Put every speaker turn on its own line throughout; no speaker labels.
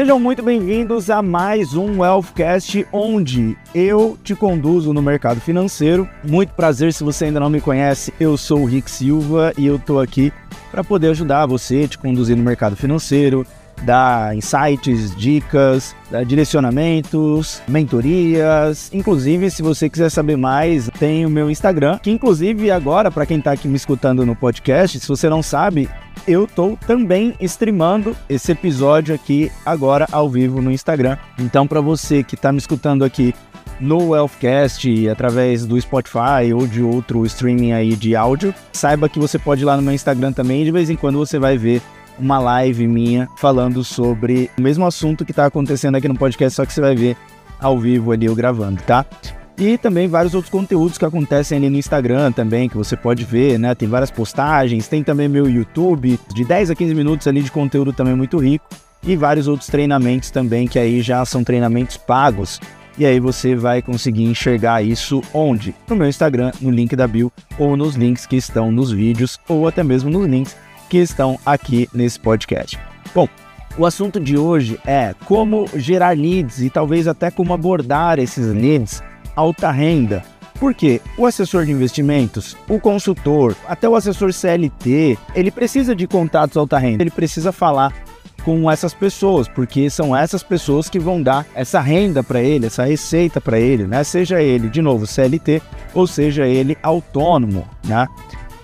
Sejam muito bem-vindos a mais um Wealthcast, onde eu te conduzo no mercado financeiro. Muito prazer, se você ainda não me conhece, eu sou o Rick Silva e eu estou aqui para poder ajudar você, te conduzir no mercado financeiro, dar insights, dicas, dar direcionamentos, mentorias. Inclusive, se você quiser saber mais, tem o meu Instagram, que inclusive agora, para quem está aqui me escutando no podcast, se você não sabe, eu estou também streamando esse episódio aqui agora ao vivo no Instagram. Então, para você que está me escutando aqui no Wealthcast, através do Spotify ou de outro streaming aí de áudio, saiba que você pode ir lá no meu Instagram também, de vez em quando você vai ver uma live minha falando sobre o mesmo assunto que está acontecendo aqui no podcast, só que você vai ver ao vivo ali eu gravando, tá? E também vários outros conteúdos que acontecem ali no Instagram também, que você pode ver, né? Tem várias postagens, tem também meu YouTube, de 10 a 15 minutos ali de conteúdo também muito rico. E vários outros treinamentos também, que aí já são treinamentos pagos. E aí você vai conseguir enxergar isso onde? No meu Instagram, no link da bio, ou nos links que estão nos vídeos, ou até mesmo nos links que estão aqui nesse podcast. Bom, o assunto de hoje é como gerar leads e talvez até como abordar esses leads alta renda. Porque o assessor de investimentos, o consultor, até o assessor CLT, ele precisa de contatos alta renda, ele precisa falar com essas pessoas, porque são essas pessoas que vão dar essa renda para ele, essa receita para ele, né? Seja ele, de novo, CLT ou seja ele autônomo, né?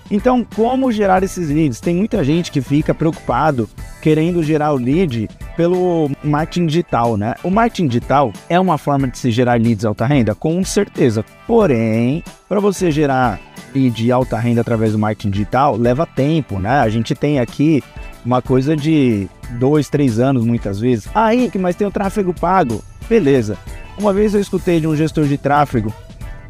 Então, como gerar esses leads? Tem muita gente que fica preocupado querendo gerar o lead pelo marketing digital, né? O marketing digital é uma forma de se gerar leads alta renda, com certeza. Porém, para você gerar lead alta renda através do marketing digital, leva tempo, né? A gente tem aqui uma coisa de dois, três anos muitas vezes. Aí, que mas tem o tráfego pago. Beleza. Uma vez eu escutei de um gestor de tráfego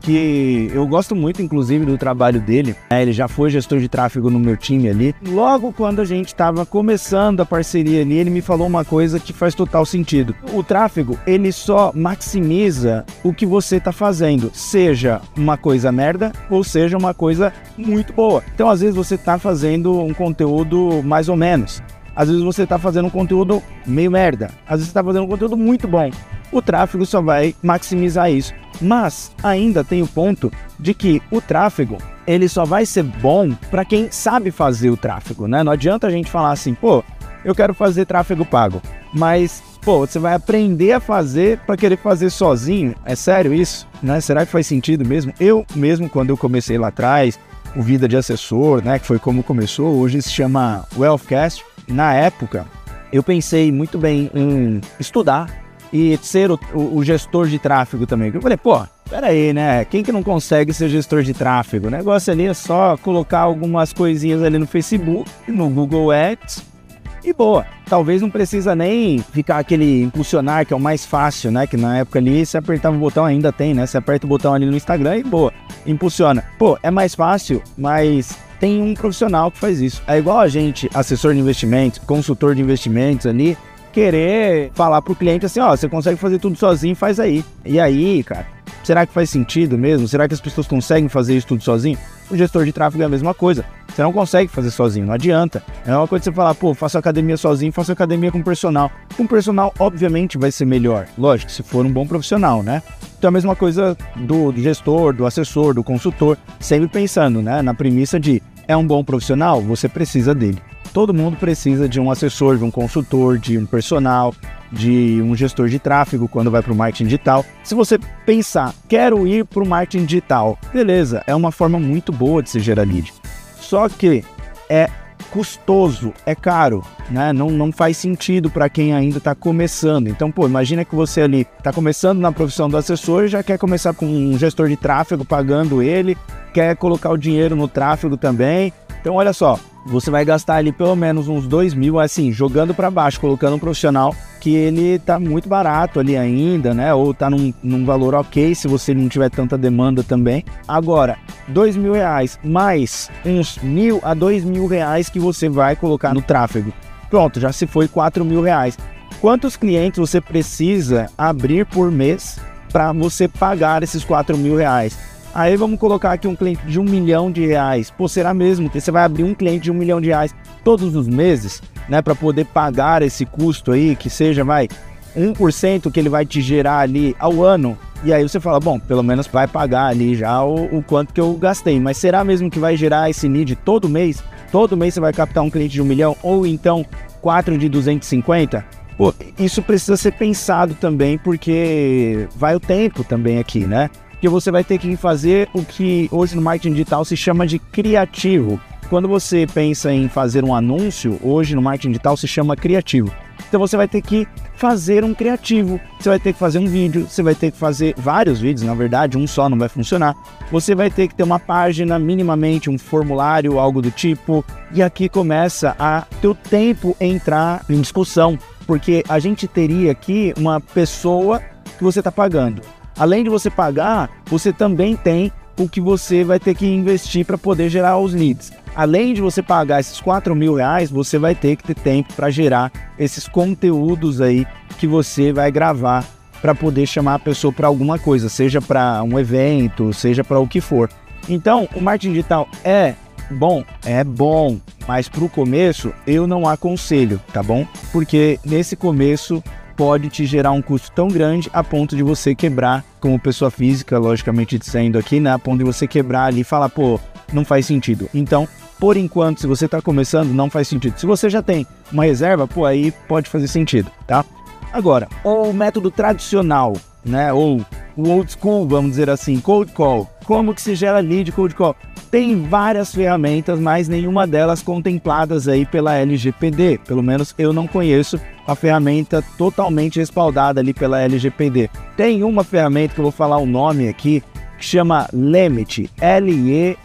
que eu gosto muito, inclusive, do trabalho dele. É, ele já foi gestor de tráfego no meu time ali. Logo quando a gente estava começando a parceria ali, ele me falou uma coisa que faz total sentido. O tráfego, ele só maximiza o que você está fazendo, seja uma coisa merda ou seja uma coisa muito boa. Então, às vezes, você está fazendo um conteúdo mais ou menos. Às vezes você está fazendo um conteúdo meio merda. Às vezes você está fazendo um conteúdo muito bom. O tráfego só vai maximizar isso. Mas ainda tem o ponto de que o tráfego ele só vai ser bom para quem sabe fazer o tráfego, né? Não adianta a gente falar assim, pô, eu quero fazer tráfego pago, mas pô, você vai aprender a fazer para querer fazer sozinho? É sério isso? Né? Será que faz sentido mesmo? Eu mesmo quando eu comecei lá atrás, o Vida de Assessor, né, que foi como começou, hoje se chama Wealthcast. Na época, eu pensei muito bem em estudar e ser o, o, o, gestor de tráfego também. Eu falei, pô, pera aí, né? Quem que não consegue ser gestor de tráfego? O negócio ali é só colocar algumas coisinhas ali no Facebook, no Google Ads e boa. Talvez não precisa nem ficar aquele impulsionar que é o mais fácil, né? Que na época ali você apertava o botão, ainda tem, né? Você aperta o botão ali no Instagram e boa, impulsiona. Pô, é mais fácil, mas tem um profissional que faz isso. É igual a gente, assessor de investimentos, consultor de investimentos ali, querer falar pro cliente assim, ó, você consegue fazer tudo sozinho, faz aí. E aí, cara, será que faz sentido mesmo? Será que as pessoas conseguem fazer isso tudo sozinho? O gestor de tráfego é a mesma coisa. Você não consegue fazer sozinho, não adianta. É uma coisa você falar, pô, faço academia sozinho, faço academia com personal. Com personal, obviamente, vai ser melhor. Lógico, se for um bom profissional, né? Então, a mesma coisa do, do gestor, do assessor, do consultor, sempre pensando, né, na premissa de é um bom profissional, você precisa dele. Todo mundo precisa de um assessor, de um consultor, de um personal, de um gestor de tráfego quando vai para o marketing digital. Se você pensar, quero ir para o marketing digital, beleza, é uma forma muito boa de se gerar lead. Só que é custoso, é caro, né? Não, não faz sentido para quem ainda está começando. Então, pô, imagina que você ali está começando na profissão do assessor e já quer começar com um gestor de tráfego pagando ele, quer colocar o dinheiro no tráfego também. Então, olha só, você vai gastar ali pelo menos uns dois mil, assim, jogando para baixo, colocando um profissional que ele tá muito barato ali ainda, né? Ou tá num, num valor ok se você não tiver tanta demanda também. Agora, dois mil reais mais uns mil a dois mil reais que você vai colocar no tráfego. Pronto, já se foi quatro mil reais. Quantos clientes você precisa abrir por mês para você pagar esses quatro mil reais? Aí vamos colocar aqui um cliente de um milhão de reais. Pô, será mesmo que você vai abrir um cliente de um milhão de reais todos os meses, né? Para poder pagar esse custo aí, que seja, vai, 1% que ele vai te gerar ali ao ano. E aí você fala, bom, pelo menos vai pagar ali já o, o quanto que eu gastei. Mas será mesmo que vai gerar esse need todo mês? Todo mês você vai captar um cliente de um milhão? Ou então quatro de 250? Pô, isso precisa ser pensado também, porque vai o tempo também aqui, né? Que você vai ter que fazer o que hoje no marketing digital se chama de criativo. Quando você pensa em fazer um anúncio, hoje no marketing digital se chama criativo. Então você vai ter que fazer um criativo, você vai ter que fazer um vídeo, você vai ter que fazer vários vídeos, na verdade, um só não vai funcionar. Você vai ter que ter uma página, minimamente um formulário, algo do tipo, e aqui começa a teu tempo entrar em discussão, porque a gente teria aqui uma pessoa que você está pagando além de você pagar, você também tem o que você vai ter que investir para poder gerar os leads. Além de você pagar esses 4 mil reais, você vai ter que ter tempo para gerar esses conteúdos aí que você vai gravar para poder chamar a pessoa para alguma coisa, seja para um evento, seja para o que for. Então, o marketing digital é bom, é bom, mas para o começo eu não aconselho, tá bom? Porque nesse começo pode te gerar um custo tão grande a ponto de você quebrar, como pessoa física, logicamente dizendo aqui, né? A ponto de você quebrar ali e falar, pô, não faz sentido. Então, por enquanto, se você está começando, não faz sentido. Se você já tem uma reserva, pô, aí pode fazer sentido, tá? Agora, o método tradicional, né? Ou o old school, vamos dizer assim, cold call. Como que se gera lead cold call? Tem várias ferramentas, mas nenhuma delas contempladas aí pela LGPD. Pelo menos eu não conheço a ferramenta totalmente respaldada ali pela LGPD. Tem uma ferramenta que eu vou falar o nome aqui, que chama Lemit, L-E-M-I-T.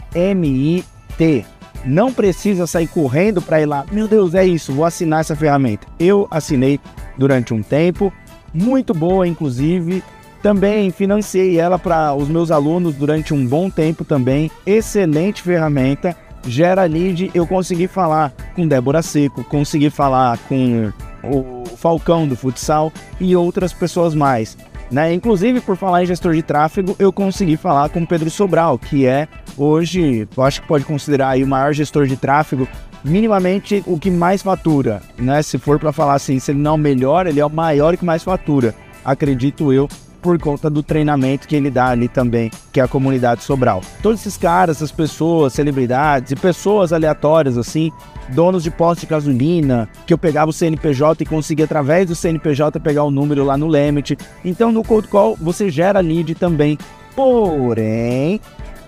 Não precisa sair correndo para ir lá, meu Deus, é isso, vou assinar essa ferramenta. Eu assinei durante um tempo, muito boa inclusive, também financiei ela para os meus alunos durante um bom tempo também. Excelente ferramenta. Gera lead, eu consegui falar com Débora Seco, consegui falar com o Falcão do futsal e outras pessoas mais. Né? Inclusive, por falar em gestor de tráfego, eu consegui falar com Pedro Sobral, que é hoje, eu acho que pode considerar aí o maior gestor de tráfego, minimamente o que mais fatura, né? Se for para falar assim, se ele não é o melhor, ele é o maior que mais fatura, acredito eu, por conta do treinamento que ele dá ali também, que é a comunidade Sobral. Todos esses caras, essas pessoas, celebridades e pessoas aleatórias assim, donos de postos de gasolina, que eu pegava o CNPJ e conseguia através do CNPJ pegar o número lá no Limit. Então no Cold Call você gera lead também. Porém,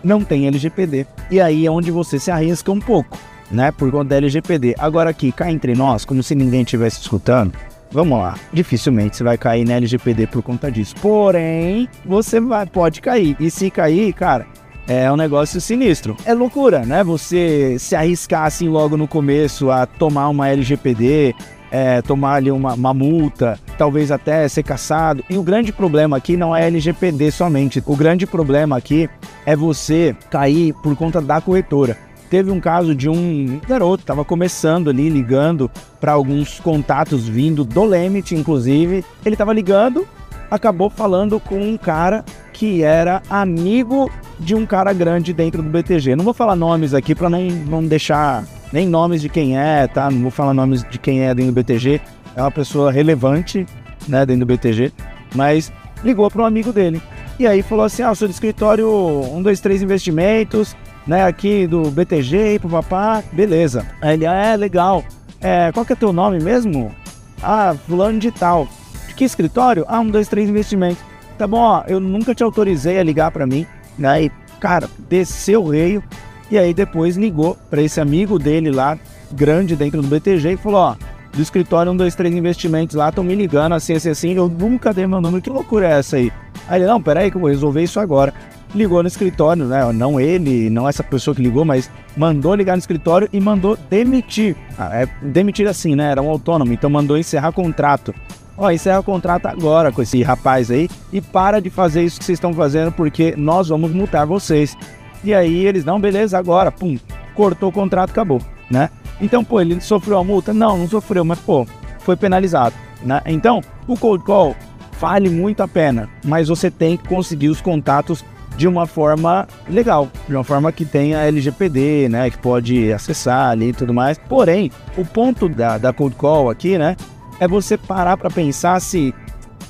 não tem LGPD. E aí é onde você se arrisca um pouco, né? Por conta da LGPD. Agora aqui, cá entre nós, como se ninguém estivesse escutando, Vamos lá, dificilmente você vai cair na LGPD por conta disso. Porém, você vai, pode cair. E se cair, cara, é um negócio sinistro. É loucura, né? Você se arriscar assim logo no começo a tomar uma LGPD, é, tomar ali uma, uma, multa, talvez até ser caçado. E o grande problema aqui não é LGPD somente. O grande problema aqui é você cair por conta da corretora teve um caso de um garoto, estava começando ali, ligando para alguns contatos vindo do Lemit, inclusive. Ele estava ligando, acabou falando com um cara que era amigo de um cara grande dentro do BTG. Não vou falar nomes aqui para não, não deixar nem nomes de quem é, tá? Não vou falar nomes de quem é dentro do BTG. É uma pessoa relevante, né, dentro do BTG, mas ligou para um amigo dele. E aí falou assim: "Ah, sou do escritório 123 Investimentos, né, aqui do BTG, papá, beleza. Aí ele, ah, é, legal. É, qual que é teu nome mesmo? Ah, fulano de tal. De que escritório? Ah, um, dois, três investimentos. Tá bom, ó, eu nunca te autorizei a ligar para mim. Né? Cara, desceu o reio. E aí depois ligou para esse amigo dele lá, grande dentro do BTG, e falou, ó, do escritório um, dois, três investimentos lá, estão me ligando assim, assim, assim, eu nunca dei meu número, que loucura é essa aí? Aí ele, não, peraí que eu vou resolver isso agora ligou no escritório, né? Não ele, não essa pessoa que ligou, mas mandou ligar no escritório e mandou demitir. Ah, é, demitir assim, né? Era um autônomo, então mandou encerrar contrato. Ó, encerra o contrato agora com esse rapaz aí e para de fazer isso que vocês estão fazendo porque nós vamos multar vocês. E aí eles, não, beleza, agora, pum, cortou o contrato, acabou, né? Então, pô, ele sofreu a multa? Não, não sofreu, mas, pô, foi penalizado, né? Então, o cold call vale muito a pena, mas você tem que conseguir os contatos de uma forma legal, de uma forma que tenha LGPD, né, que pode acessar ali e tudo mais. Porém, o ponto da, da cold call aqui, né, é você parar para pensar se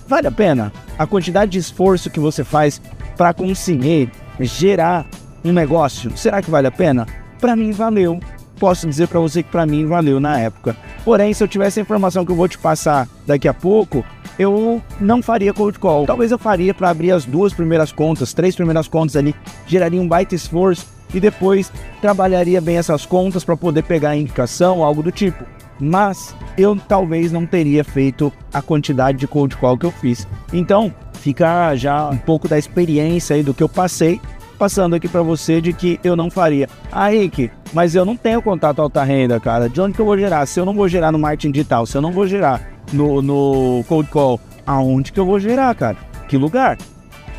vale a pena a quantidade de esforço que você faz para conseguir gerar um negócio. Será que vale a pena? Para mim valeu. Posso dizer para você que para mim valeu na época. Porém, se eu tivesse a informação que eu vou te passar daqui a pouco, eu não faria cold call. Talvez eu faria para abrir as duas primeiras contas, três primeiras contas ali, geraria um baita esforço e depois trabalharia bem essas contas para poder pegar a indicação, algo do tipo. Mas eu talvez não teria feito a quantidade de cold call que eu fiz. Então, fica já um pouco da experiência aí do que eu passei, passando aqui para você de que eu não faria. Ah, Rick, mas eu não tenho contato alta renda, cara. De onde que eu vou gerar? Se eu não vou gerar no marketing digital, se eu não vou gerar no, no cold call, aonde que eu vou gerar, cara? Que lugar?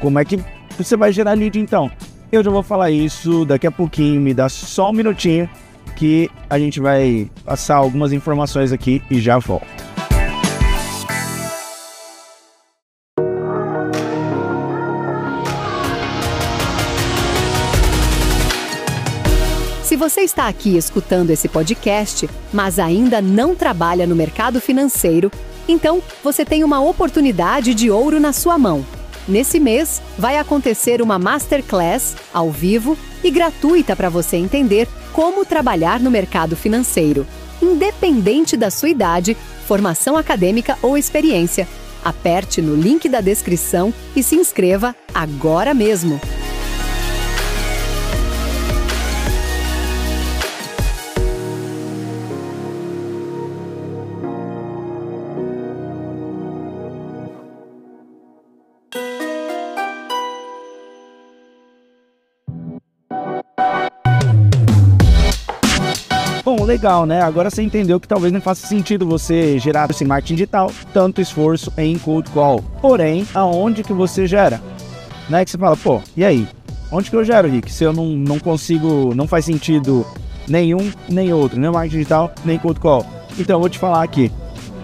Como é que você vai gerar lead então? Eu já vou falar isso daqui a pouquinho, me dá só um minutinho que a gente vai passar algumas informações aqui e já volto.
Se você está aqui escutando esse podcast, mas ainda não trabalha no mercado financeiro, então você tem uma oportunidade de ouro na sua mão. Nesse mês, vai acontecer uma masterclass ao vivo e gratuita para você entender como trabalhar no mercado financeiro, independente da sua idade, formação acadêmica ou experiência. Aperte no link da descrição e se inscreva agora mesmo.
Legal, né? Agora você entendeu que talvez não faça sentido você gerar esse marketing digital, tanto esforço em cold call. Porém, aonde que você gera? Né? Que você fala, pô, e aí? Onde que eu gero, Rick? Se eu não, não consigo, não faz sentido nenhum nem outro, nem marketing digital, nem cold call. Então, eu vou te falar aqui.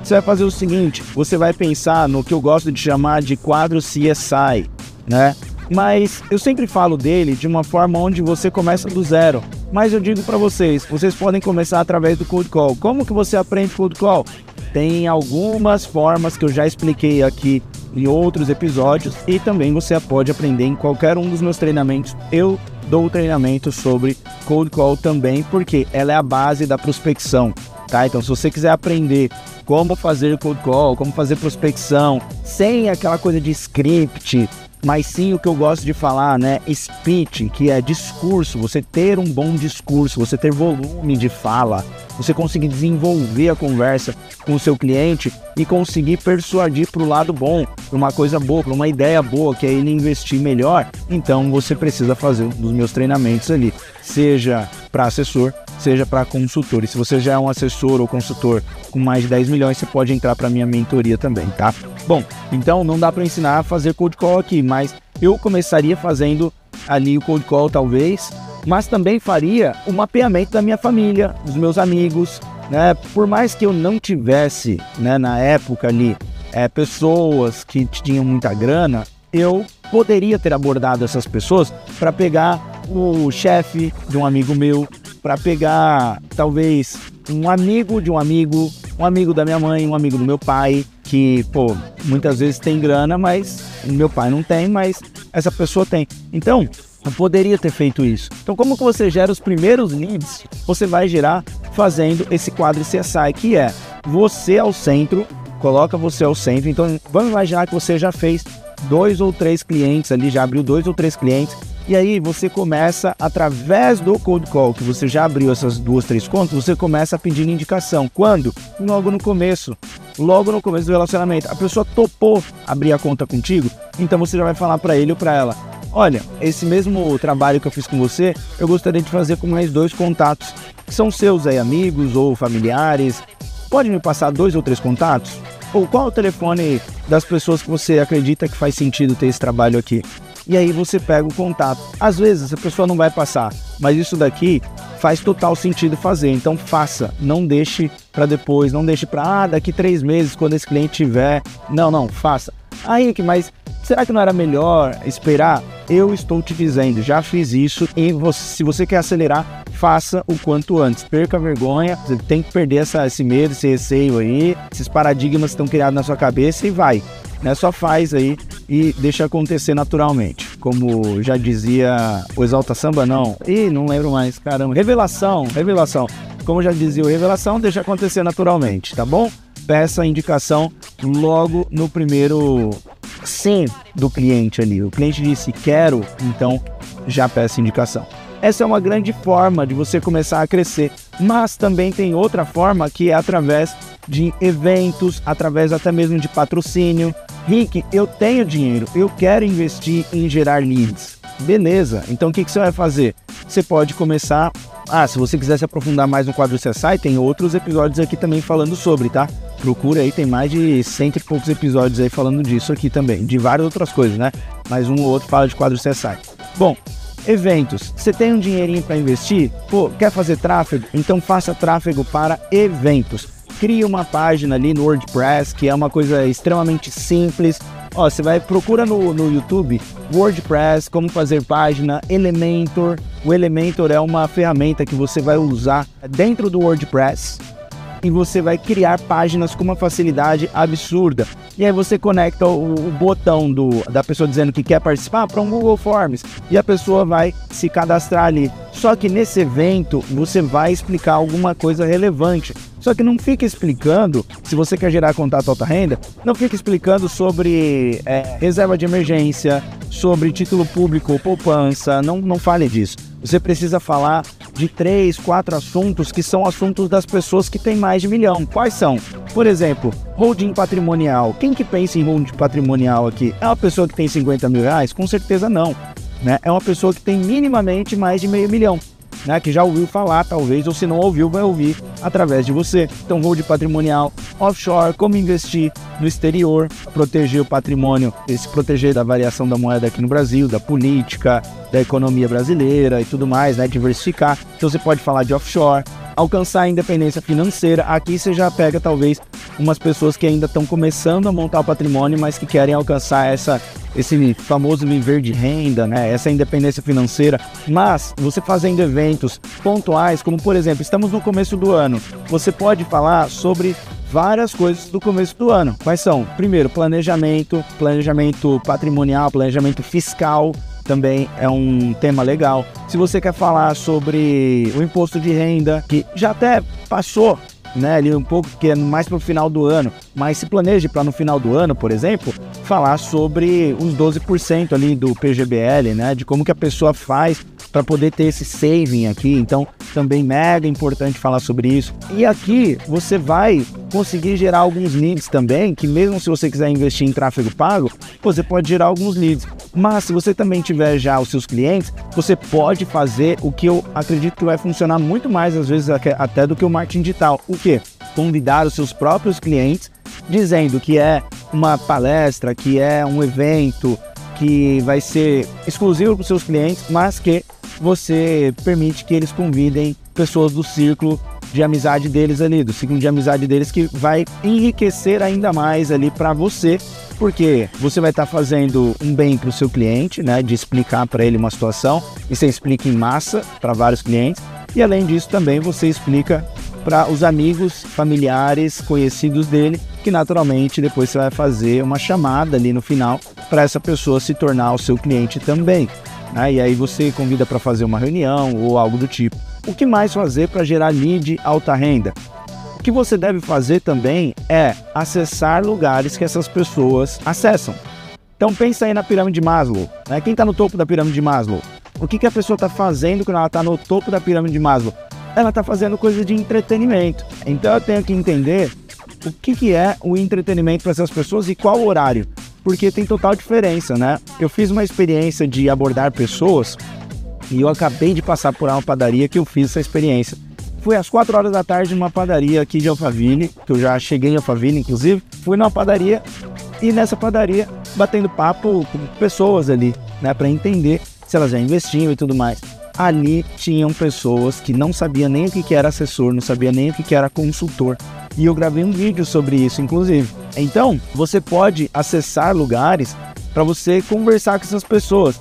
Você vai fazer o seguinte, você vai pensar no que eu gosto de chamar de quadro CSI, né? Mas eu sempre falo dele de uma forma onde você começa do zero. Mas eu digo para vocês, vocês podem começar através do cold call. Como que você aprende cold call? Tem algumas formas que eu já expliquei aqui em outros episódios e também você pode aprender em qualquer um dos meus treinamentos. Eu dou treinamento sobre cold call também, porque ela é a base da prospecção, tá? Então, se você quiser aprender como fazer cold call, como fazer prospecção, sem aquela coisa de script, mas sim o que eu gosto de falar, né? Speech, que é discurso, você ter um bom discurso, você ter volume de fala, você conseguir desenvolver a conversa com o seu cliente e conseguir persuadir para o lado bom, para uma coisa boa, para uma ideia boa, que é ele investir melhor. Então você precisa fazer um dos meus treinamentos ali, seja para assessor, seja para consultor. E se você já é um assessor ou consultor com mais de 10 milhões, você pode entrar para minha mentoria também, tá? Bom, então não dá para ensinar a fazer cold call aqui, mas eu começaria fazendo ali o cold call talvez, mas também faria o mapeamento da minha família, dos meus amigos, né? Por mais que eu não tivesse, né, na época ali, é, pessoas que tinham muita grana, eu poderia ter abordado essas pessoas para pegar o chefe de um amigo meu, para pegar talvez um amigo de um amigo, um amigo da minha mãe, um amigo do meu pai, que, pô, muitas vezes tem grana, mas meu pai não tem, mas essa pessoa tem. Então, eu poderia ter feito isso. Então, como que você gera os primeiros leads? Você vai gerar fazendo esse quadro CSI, que é você ao centro, coloca você ao centro. Então, vamos imaginar que você já fez dois ou três clientes ali, já abriu dois ou três clientes e aí você começa, através do cold call, que você já abriu essas duas, três contas, você começa a pedir indicação. Quando? Logo no começo. Logo no começo do relacionamento. A pessoa topou abrir a conta contigo, então você já vai falar para ele ou para ela: Olha, esse mesmo trabalho que eu fiz com você, eu gostaria de fazer com mais dois contatos, que são seus aí, amigos ou familiares. Pode me passar dois ou três contatos? Ou qual é o telefone das pessoas que você acredita que faz sentido ter esse trabalho aqui? E aí você pega o contato. Às vezes a pessoa não vai passar, mas isso daqui faz total sentido fazer. Então faça, não deixe para depois, não deixe para ah, daqui três meses quando esse cliente tiver. Não, não, faça. Aí que mas Será que não era melhor esperar? Eu estou te dizendo, já fiz isso e você, se você quer acelerar, faça o quanto antes. Perca a vergonha, você tem que perder essa, esse medo, esse receio aí, esses paradigmas que estão criados na sua cabeça e vai. Né? Só faz aí e deixa acontecer naturalmente. Como já dizia o Exalta Samba, não. Ih, não lembro mais, caramba. Revelação, revelação. Como já dizia o Revelação, deixa acontecer naturalmente, tá bom? Peça a indicação logo no primeiro sim do cliente ali. O cliente disse quero, então já peça indicação. Essa é uma grande forma de você começar a crescer, mas também tem outra forma que é através de eventos, através até mesmo de patrocínio. Rick, eu tenho dinheiro, eu quero investir em gerar leads. Beleza, então o que, que você vai fazer? Você pode começar. Ah, se você quiser se aprofundar mais no quadro CSI, tem outros episódios aqui também falando sobre, tá? Procura aí, tem mais de cento e poucos episódios aí falando disso aqui também, de várias outras coisas, né? Mas um ou outro fala de quadro CSI. Bom, eventos. Você tem um dinheirinho para investir? Pô, quer fazer tráfego? Então faça tráfego para eventos. Crie uma página ali no WordPress, que é uma coisa extremamente simples. Ó, você vai procura no, no YouTube WordPress, como fazer página, Elementor. O Elementor é uma ferramenta que você vai usar dentro do WordPress e você vai criar páginas com uma facilidade absurda. E aí você conecta o, o botão do, da pessoa dizendo que quer participar para um Google Forms e a pessoa vai se cadastrar ali. Só que nesse evento você vai explicar alguma coisa relevante. Só que não fica explicando, se você quer gerar contato alta renda, não fica explicando sobre é, reserva de emergência, sobre título público ou poupança, não, não fale disso. Você precisa falar de três, quatro assuntos que são assuntos das pessoas que têm mais de milhão. Quais são? Por exemplo, holding patrimonial. Quem que pensa em holding patrimonial aqui? É uma pessoa que tem 50 mil reais? Com certeza não. Né? É uma pessoa que tem minimamente mais de meio milhão né, que já ouviu falar, talvez, ou se não ouviu, vai ouvir através de você. Então, hold patrimonial, offshore, como investir no exterior, proteger o patrimônio, se proteger da variação da moeda aqui no Brasil, da política, da economia brasileira e tudo mais, né, diversificar. Então, você pode falar de offshore, alcançar a independência financeira. Aqui você já pega talvez umas pessoas que ainda estão começando a montar o patrimônio, mas que querem alcançar essa esse famoso viver de renda, né? Essa independência financeira. Mas você fazendo eventos pontuais, como por exemplo, estamos no começo do ano, você pode falar sobre várias coisas do começo do ano. Quais são? Primeiro, planejamento, planejamento patrimonial, planejamento fiscal, também é um tema legal. Se você quer falar sobre o imposto de renda, que já até passou né, ali um pouco que é mais para o final do ano, mas se planeje para no final do ano, por exemplo, falar sobre os 12% ali do PGBL, né, de como que a pessoa faz para poder ter esse saving aqui. Então, também mega importante falar sobre isso. E aqui você vai conseguir gerar alguns leads também, que mesmo se você quiser investir em tráfego pago, você pode gerar alguns leads. Mas se você também tiver já os seus clientes, você pode fazer o que eu acredito que vai funcionar muito mais às vezes até do que o marketing digital. O que? Convidar os seus próprios clientes dizendo que é uma palestra, que é um evento, que vai ser exclusivo para os seus clientes, mas que você permite que eles convidem pessoas do círculo de amizade deles ali, do ciclo de amizade deles que vai enriquecer ainda mais ali para você, porque você vai estar tá fazendo um bem para o seu cliente, né, de explicar para ele uma situação e você explica em massa para vários clientes e além disso também você explica para os amigos, familiares, conhecidos dele, que naturalmente depois você vai fazer uma chamada ali no final para essa pessoa se tornar o seu cliente também. Né? E aí você convida para fazer uma reunião ou algo do tipo. O que mais fazer para gerar lead alta renda? O que você deve fazer também é acessar lugares que essas pessoas acessam. Então pensa aí na pirâmide de Maslow. Né? Quem está no topo da pirâmide de Maslow? O que, que a pessoa está fazendo quando ela está no topo da pirâmide de Maslow? Ela está fazendo coisa de entretenimento. Então eu tenho que entender o que, que é o entretenimento para essas pessoas e qual horário. Porque tem total diferença, né? Eu fiz uma experiência de abordar pessoas e eu acabei de passar por uma padaria que eu fiz essa experiência. Fui às 4 horas da tarde numa padaria aqui de Alphaville, que eu já cheguei em Alphaville, inclusive. Fui numa padaria e nessa padaria batendo papo com pessoas ali, né, para entender se elas já investiam e tudo mais. Ali tinham pessoas que não sabiam nem o que era assessor, não sabia nem o que era consultor. E eu gravei um vídeo sobre isso, inclusive. Então, você pode acessar lugares para você conversar com essas pessoas.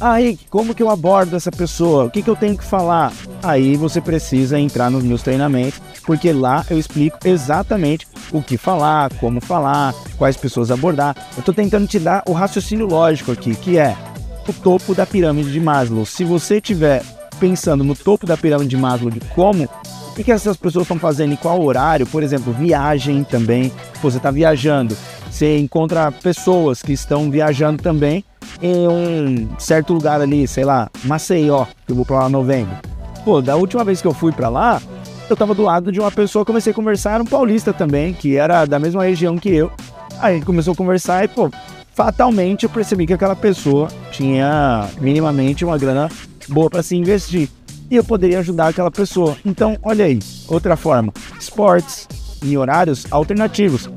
Aí, como que eu abordo essa pessoa? O que, que eu tenho que falar? Aí você precisa entrar nos meus treinamentos, porque lá eu explico exatamente o que falar, como falar, quais pessoas abordar. Eu estou tentando te dar o raciocínio lógico aqui, que é o topo da pirâmide de Maslow. Se você estiver pensando no topo da pirâmide de Maslow de como o que essas pessoas estão fazendo em qual horário, por exemplo, viagem também. Você está viajando, você encontra pessoas que estão viajando também em um certo lugar ali, sei lá, Maceió, que eu vou para lá em novembro. Pô, da última vez que eu fui para lá, eu tava do lado de uma pessoa, comecei a conversar, era um paulista também, que era da mesma região que eu. Aí começou a conversar e, pô, fatalmente eu percebi que aquela pessoa tinha minimamente uma grana boa para se investir e eu poderia ajudar aquela pessoa. Então, olha aí, outra forma: esportes em horários alternativos.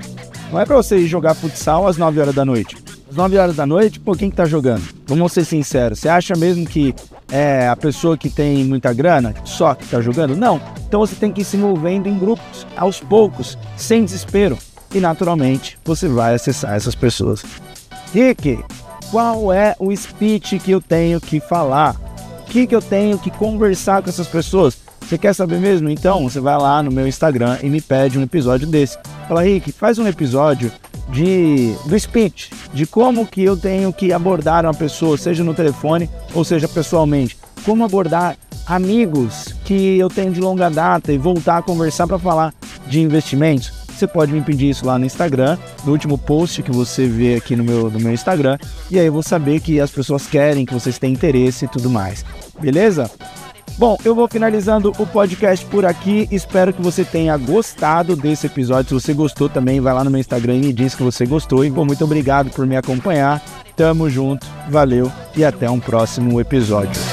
Não é para você jogar futsal às 9 horas da noite. Às 9 horas da noite, pô, quem que tá jogando? Vamos ser sinceros. Você acha mesmo que é a pessoa que tem muita grana só que tá jogando? Não. Então você tem que ir se movendo em grupos, aos poucos, sem desespero. E naturalmente você vai acessar essas pessoas. Rick, qual é o speech que eu tenho que falar? que, que eu tenho que conversar com essas pessoas? Você quer saber mesmo? Então você vai lá no meu Instagram e me pede um episódio desse. Fala, Rick, faz um episódio de do speech, de como que eu tenho que abordar uma pessoa, seja no telefone ou seja pessoalmente. Como abordar amigos que eu tenho de longa data e voltar a conversar para falar de investimentos você pode me pedir isso lá no Instagram, no último post que você vê aqui no meu, no meu Instagram, e aí eu vou saber que as pessoas querem, que vocês têm interesse e tudo mais. Beleza? Bom, eu vou finalizando o podcast por aqui. Espero que você tenha gostado desse episódio. Se você gostou também, vai lá no meu Instagram e me diz que você gostou. E bom, muito obrigado por me acompanhar. Tamo junto, valeu e até um próximo episódio.